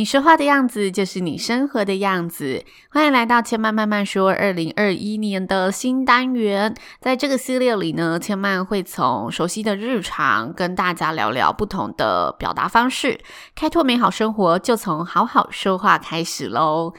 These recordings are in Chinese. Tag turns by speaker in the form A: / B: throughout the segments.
A: 你说话的样子就是你生活的样子。欢迎来到千曼慢慢说二零二一年的新单元。在这个系列里呢，千曼会从熟悉的日常跟大家聊聊不同的表达方式，开拓美好生活，就从好好说话开始喽。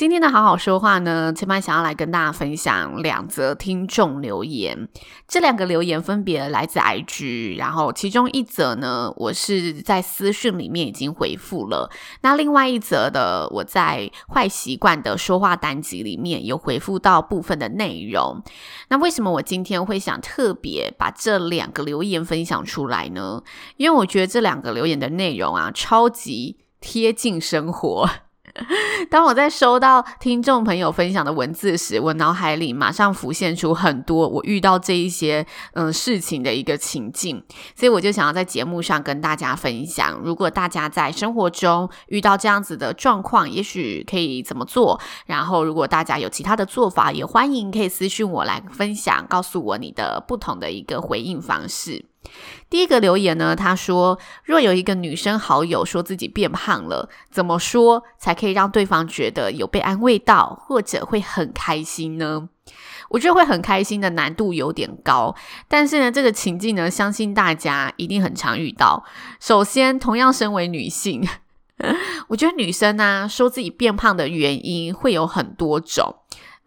A: 今天的好好说话呢，千嫚想要来跟大家分享两则听众留言。这两个留言分别来自 IG，然后其中一则呢，我是在私讯里面已经回复了。那另外一则的，我在坏习惯的说话单集里面有回复到部分的内容。那为什么我今天会想特别把这两个留言分享出来呢？因为我觉得这两个留言的内容啊，超级贴近生活。当我在收到听众朋友分享的文字时，我脑海里马上浮现出很多我遇到这一些嗯事情的一个情境，所以我就想要在节目上跟大家分享。如果大家在生活中遇到这样子的状况，也许可以怎么做？然后，如果大家有其他的做法，也欢迎可以私信我来分享，告诉我你的不同的一个回应方式。第一个留言呢，他说：“若有一个女生好友说自己变胖了，怎么说才可以让对方觉得有被安慰到，或者会很开心呢？”我觉得会很开心的难度有点高，但是呢，这个情境呢，相信大家一定很常遇到。首先，同样身为女性，我觉得女生呢，说自己变胖的原因会有很多种。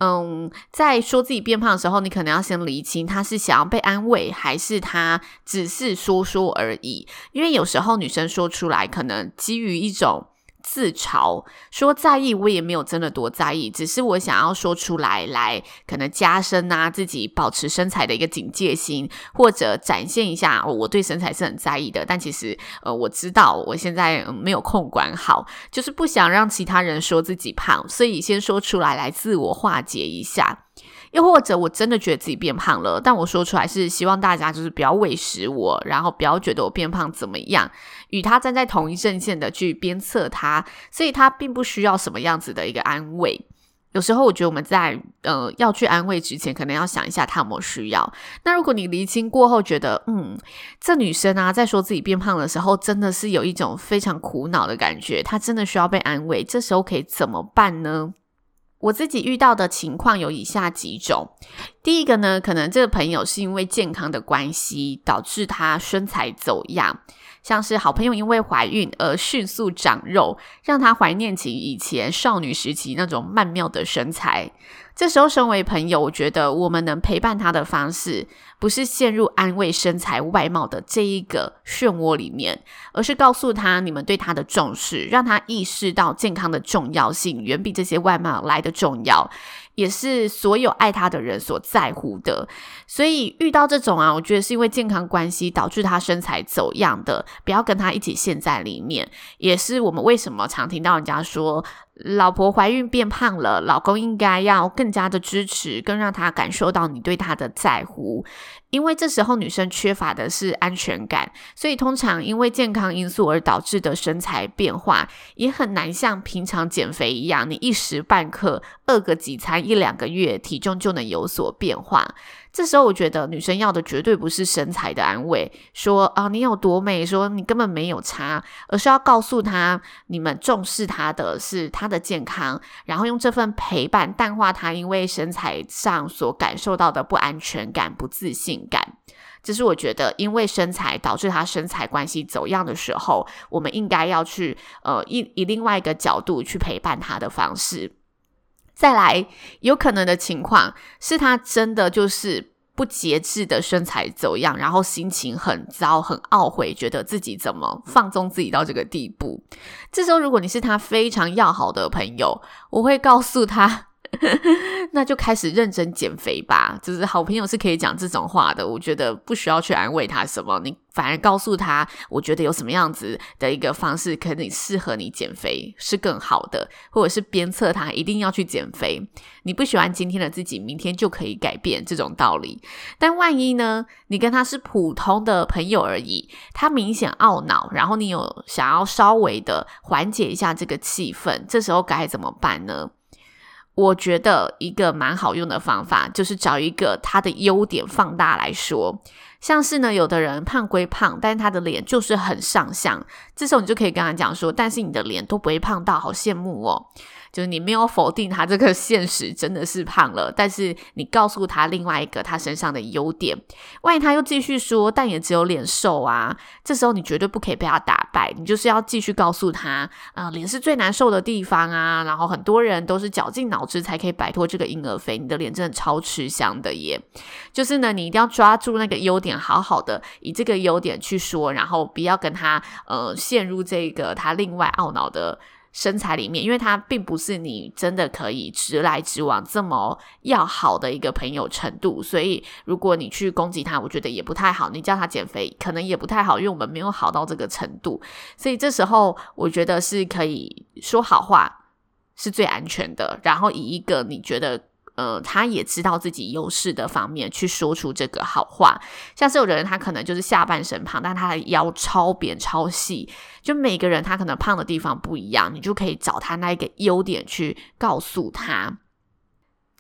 A: 嗯，在说自己变胖的时候，你可能要先厘清他是想要被安慰，还是他只是说说而已。因为有时候女生说出来，可能基于一种。自嘲说在意，我也没有真的多在意，只是我想要说出来，来可能加深啊自己保持身材的一个警戒心，或者展现一下我对身材是很在意的。但其实呃，我知道我现在没有控管好，就是不想让其他人说自己胖，所以先说出来，来自我化解一下。又或者我真的觉得自己变胖了，但我说出来是希望大家就是不要喂食我，然后不要觉得我变胖怎么样，与他站在同一阵线的去鞭策他，所以他并不需要什么样子的一个安慰。有时候我觉得我们在呃要去安慰之前，可能要想一下他有没有需要。那如果你厘清过后觉得，嗯，这女生啊在说自己变胖的时候，真的是有一种非常苦恼的感觉，她真的需要被安慰，这时候可以怎么办呢？我自己遇到的情况有以下几种。第一个呢，可能这个朋友是因为健康的关系导致他身材走样，像是好朋友因为怀孕而迅速长肉，让他怀念起以前少女时期那种曼妙的身材。这时候，身为朋友，我觉得我们能陪伴他的方式，不是陷入安慰身材外貌的这一个漩涡里面，而是告诉他你们对他的重视，让他意识到健康的重要性远比这些外貌来的重要。也是所有爱他的人所在乎的，所以遇到这种啊，我觉得是因为健康关系导致他身材走样的，不要跟他一起陷在里面。也是我们为什么常听到人家说，老婆怀孕变胖了，老公应该要更加的支持，更让他感受到你对他的在乎。因为这时候女生缺乏的是安全感，所以通常因为健康因素而导致的身材变化，也很难像平常减肥一样，你一时半刻饿个几餐一两个月，体重就能有所变化。这时候我觉得女生要的绝对不是身材的安慰，说啊你有多美，说你根本没有差，而是要告诉她你们重视她的是她的健康，然后用这份陪伴淡化她因为身材上所感受到的不安全感、不自信感。这是我觉得因为身材导致他身材关系走样的时候，我们应该要去呃以以另外一个角度去陪伴他的方式。再来，有可能的情况是他真的就是不节制的身材走样，然后心情很糟、很懊悔，觉得自己怎么放纵自己到这个地步。这时候，如果你是他非常要好的朋友，我会告诉他，那就开始认真减肥吧。就是好朋友是可以讲这种话的，我觉得不需要去安慰他什么，你反而告诉他，我觉得有什么样子的一个方式可能适合你减肥是更好的，或者是鞭策他一定要去减肥。你不喜欢今天的自己，明天就可以改变这种道理。但万一呢？你跟他是普通的朋友而已，他明显懊恼，然后你有想要稍微的缓解一下这个气氛，这时候该怎么办呢？我觉得一个蛮好用的方法，就是找一个他的优点放大来说。像是呢，有的人胖归胖，但是他的脸就是很上相，这时候你就可以跟他讲说，但是你的脸都不会胖到，好羡慕哦。就是你没有否定他这个现实真的是胖了，但是你告诉他另外一个他身上的优点。万一他又继续说，但也只有脸瘦啊，这时候你绝对不可以被他打败，你就是要继续告诉他，啊、呃，脸是最难受的地方啊。然后很多人都是绞尽脑汁才可以摆脱这个婴儿肥，你的脸真的超吃香的耶。就是呢，你一定要抓住那个优点，好好的以这个优点去说，然后不要跟他呃陷入这个他另外懊恼的。身材里面，因为他并不是你真的可以直来直往这么要好的一个朋友程度，所以如果你去攻击他，我觉得也不太好。你叫他减肥，可能也不太好，因为我们没有好到这个程度，所以这时候我觉得是可以说好话是最安全的，然后以一个你觉得。呃，他也知道自己优势的方面去说出这个好话，像是有的人他可能就是下半身胖，但他的腰超扁超细，就每个人他可能胖的地方不一样，你就可以找他那一个优点去告诉他。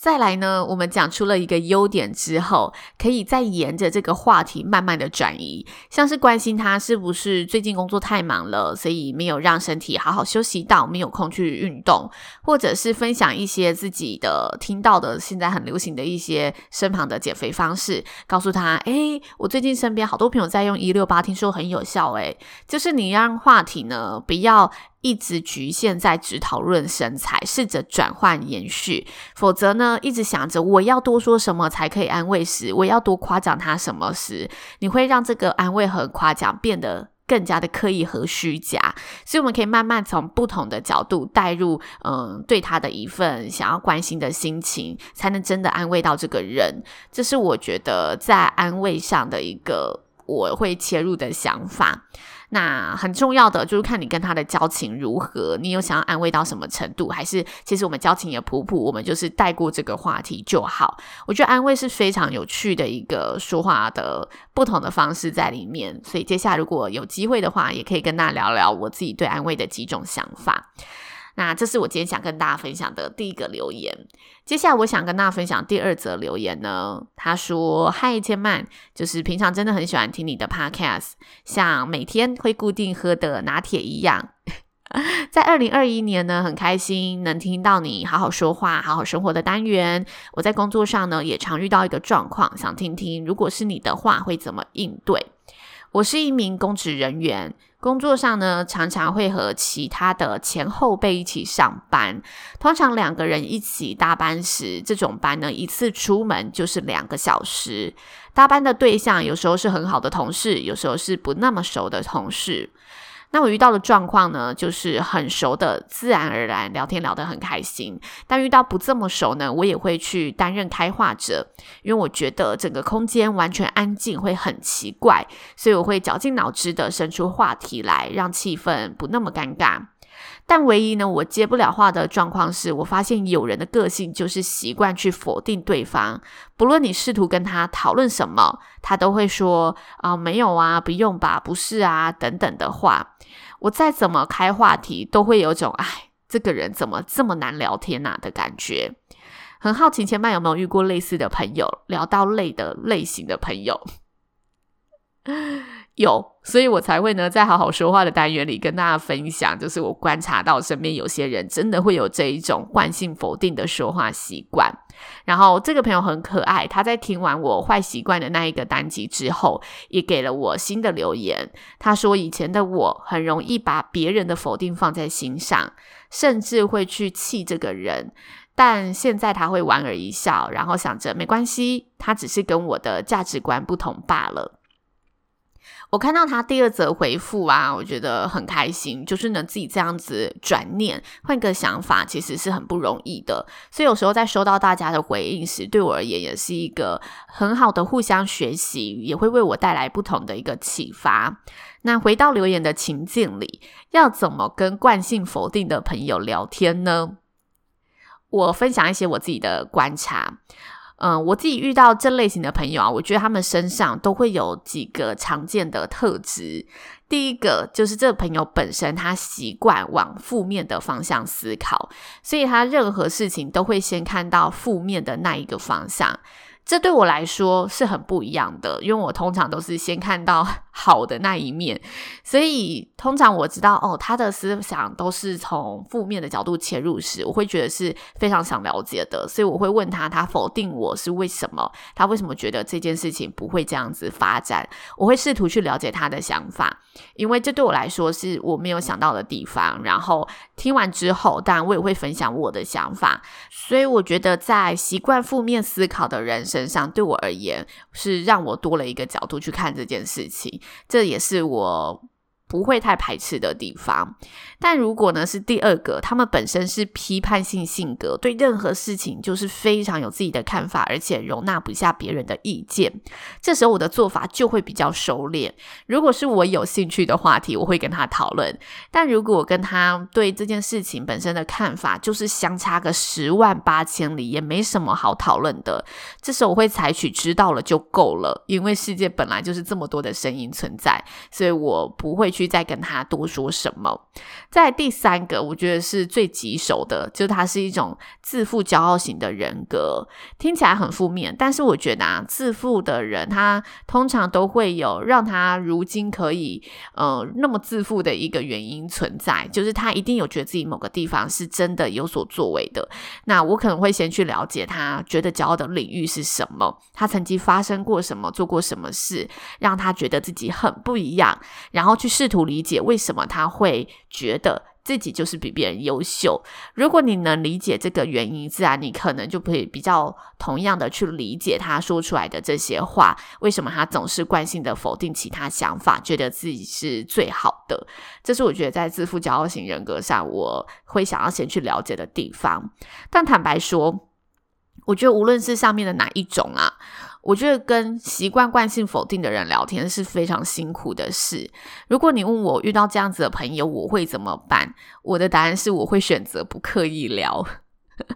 A: 再来呢，我们讲出了一个优点之后，可以再沿着这个话题慢慢的转移，像是关心他是不是最近工作太忙了，所以没有让身体好好休息到，没有空去运动，或者是分享一些自己的听到的现在很流行的一些身旁的减肥方式，告诉他，诶，我最近身边好多朋友在用一六八，听说很有效，诶，就是你让话题呢不要。一直局限在只讨论身材，试着转换延续，否则呢，一直想着我要多说什么才可以安慰时，我要多夸奖他什么时，你会让这个安慰和夸奖变得更加的刻意和虚假。所以，我们可以慢慢从不同的角度带入，嗯，对他的一份想要关心的心情，才能真的安慰到这个人。这是我觉得在安慰上的一个我会切入的想法。那很重要的就是看你跟他的交情如何，你有想要安慰到什么程度，还是其实我们交情也普普，我们就是带过这个话题就好。我觉得安慰是非常有趣的一个说话的不同的方式在里面，所以接下来如果有机会的话，也可以跟大家聊聊我自己对安慰的几种想法。那这是我今天想跟大家分享的第一个留言。接下来我想跟大家分享第二则留言呢。他说：“嗨，千曼，就是平常真的很喜欢听你的 podcast，像每天会固定喝的拿铁一样。在二零二一年呢，很开心能听到你好好说话、好好生活的单元。我在工作上呢，也常遇到一个状况，想听听如果是你的话会怎么应对。我是一名公职人员。”工作上呢，常常会和其他的前后辈一起上班。通常两个人一起搭班时，这种班呢，一次出门就是两个小时。搭班的对象有时候是很好的同事，有时候是不那么熟的同事。那我遇到的状况呢，就是很熟的，自然而然聊天聊得很开心。但遇到不这么熟呢，我也会去担任开话者，因为我觉得整个空间完全安静会很奇怪，所以我会绞尽脑汁的生出话题来，让气氛不那么尴尬。但唯一呢，我接不了话的状况是，我发现有人的个性就是习惯去否定对方，不论你试图跟他讨论什么，他都会说啊、没有啊，不用吧，不是啊，等等的话。我再怎么开话题，都会有种哎，这个人怎么这么难聊天呐的感觉。很好奇，前半有没有遇过类似的朋友，聊到累的类型的朋友？有，所以我才会呢，在好好说话的单元里跟大家分享，就是我观察到身边有些人真的会有这一种惯性否定的说话习惯。然后这个朋友很可爱，他在听完我坏习惯的那一个单集之后，也给了我新的留言。他说以前的我很容易把别人的否定放在心上，甚至会去气这个人，但现在他会莞尔一笑，然后想着没关系，他只是跟我的价值观不同罢了。我看到他第二则回复啊，我觉得很开心，就是能自己这样子转念，换个想法，其实是很不容易的。所以有时候在收到大家的回应时，对我而言也是一个很好的互相学习，也会为我带来不同的一个启发。那回到留言的情境里，要怎么跟惯性否定的朋友聊天呢？我分享一些我自己的观察。嗯，我自己遇到这类型的朋友啊，我觉得他们身上都会有几个常见的特质。第一个就是这个朋友本身他习惯往负面的方向思考，所以他任何事情都会先看到负面的那一个方向。这对我来说是很不一样的，因为我通常都是先看到 好的那一面，所以通常我知道哦，他的思想都是从负面的角度切入时，我会觉得是非常想了解的，所以我会问他，他否定我是为什么？他为什么觉得这件事情不会这样子发展？我会试图去了解他的想法，因为这对我来说是我没有想到的地方。然后听完之后，当然我也会分享我的想法，所以我觉得在习惯负面思考的人身上，对我而言是让我多了一个角度去看这件事情，这也是我不会太排斥的地方，但如果呢是第二个，他们本身是批判性性格，对任何事情就是非常有自己的看法，而且容纳不下别人的意见。这时候我的做法就会比较收敛。如果是我有兴趣的话题，我会跟他讨论；但如果我跟他对这件事情本身的看法就是相差个十万八千里，也没什么好讨论的，这时候我会采取知道了就够了，因为世界本来就是这么多的声音存在，所以我不会去。再跟他多说什么？在第三个，我觉得是最棘手的，就他是一种自负骄傲型的人格，听起来很负面，但是我觉得啊，自负的人他通常都会有让他如今可以呃那么自负的一个原因存在，就是他一定有觉得自己某个地方是真的有所作为的。那我可能会先去了解他觉得骄傲的领域是什么，他曾经发生过什么，做过什么事，让他觉得自己很不一样，然后去试试。图理解为什么他会觉得自己就是比别人优秀。如果你能理解这个原因，自然你可能就可以比较同样的去理解他说出来的这些话。为什么他总是惯性的否定其他想法，觉得自己是最好的？这是我觉得在自负骄傲型人格上，我会想要先去了解的地方。但坦白说，我觉得无论是上面的哪一种啊。我觉得跟习惯惯性否定的人聊天是非常辛苦的事。如果你问我遇到这样子的朋友，我会怎么办？我的答案是我会选择不刻意聊，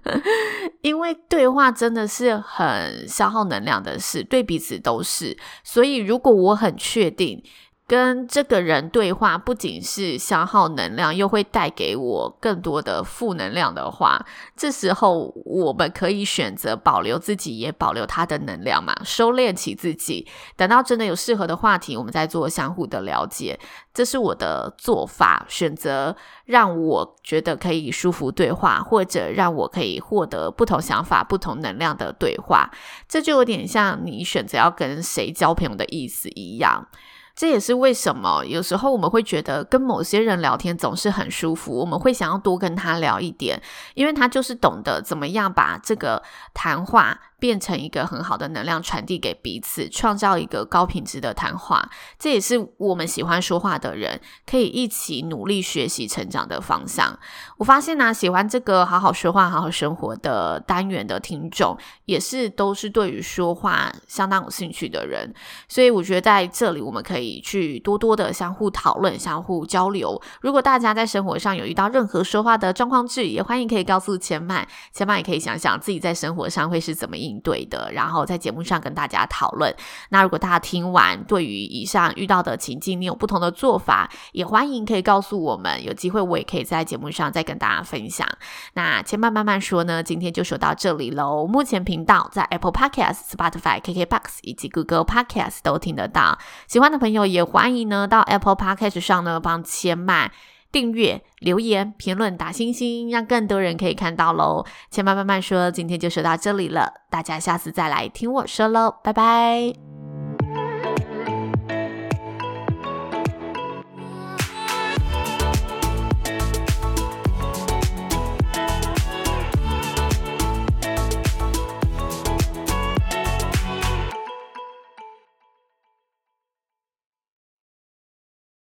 A: 因为对话真的是很消耗能量的事，对彼此都是。所以如果我很确定，跟这个人对话不仅是消耗能量，又会带给我更多的负能量的话，这时候我们可以选择保留自己，也保留他的能量嘛，收敛起自己，等到真的有适合的话题，我们再做相互的了解。这是我的做法，选择让我觉得可以舒服对话，或者让我可以获得不同想法、不同能量的对话。这就有点像你选择要跟谁交朋友的意思一样。这也是为什么有时候我们会觉得跟某些人聊天总是很舒服，我们会想要多跟他聊一点，因为他就是懂得怎么样把这个谈话变成一个很好的能量传递给彼此，创造一个高品质的谈话。这也是我们喜欢说话的人可以一起努力学习成长的方向。我发现呢、喜欢这个好好说话、好好生活的单元的听众，也是都是对于说话相当有兴趣的人。所以我觉得在这里我们可以去多多的相互讨论、相互交流。如果大家在生活上有遇到任何说话的状况质疑，也欢迎可以告诉千曼，千曼也可以想想自己在生活上会是怎么应对的，然后在节目上跟大家讨论。那如果大家听完，对于以上遇到的情境，你有不同的做法，也欢迎可以告诉我们。有机会我也可以在节目上再跟大家分享。那千嫚慢慢说呢，今天就说到这里喽。目前频道在 Apple Podcast、Spotify、KKBox 以及 Google Podcast 都听得到。喜欢的朋友也欢迎呢到 Apple Podcast 上呢帮千嫚。订阅、留言、评论、打星星，让更多人可以看到喽。千妈慢慢说，今天就说到这里了，大家下次再来听我说喽，拜拜。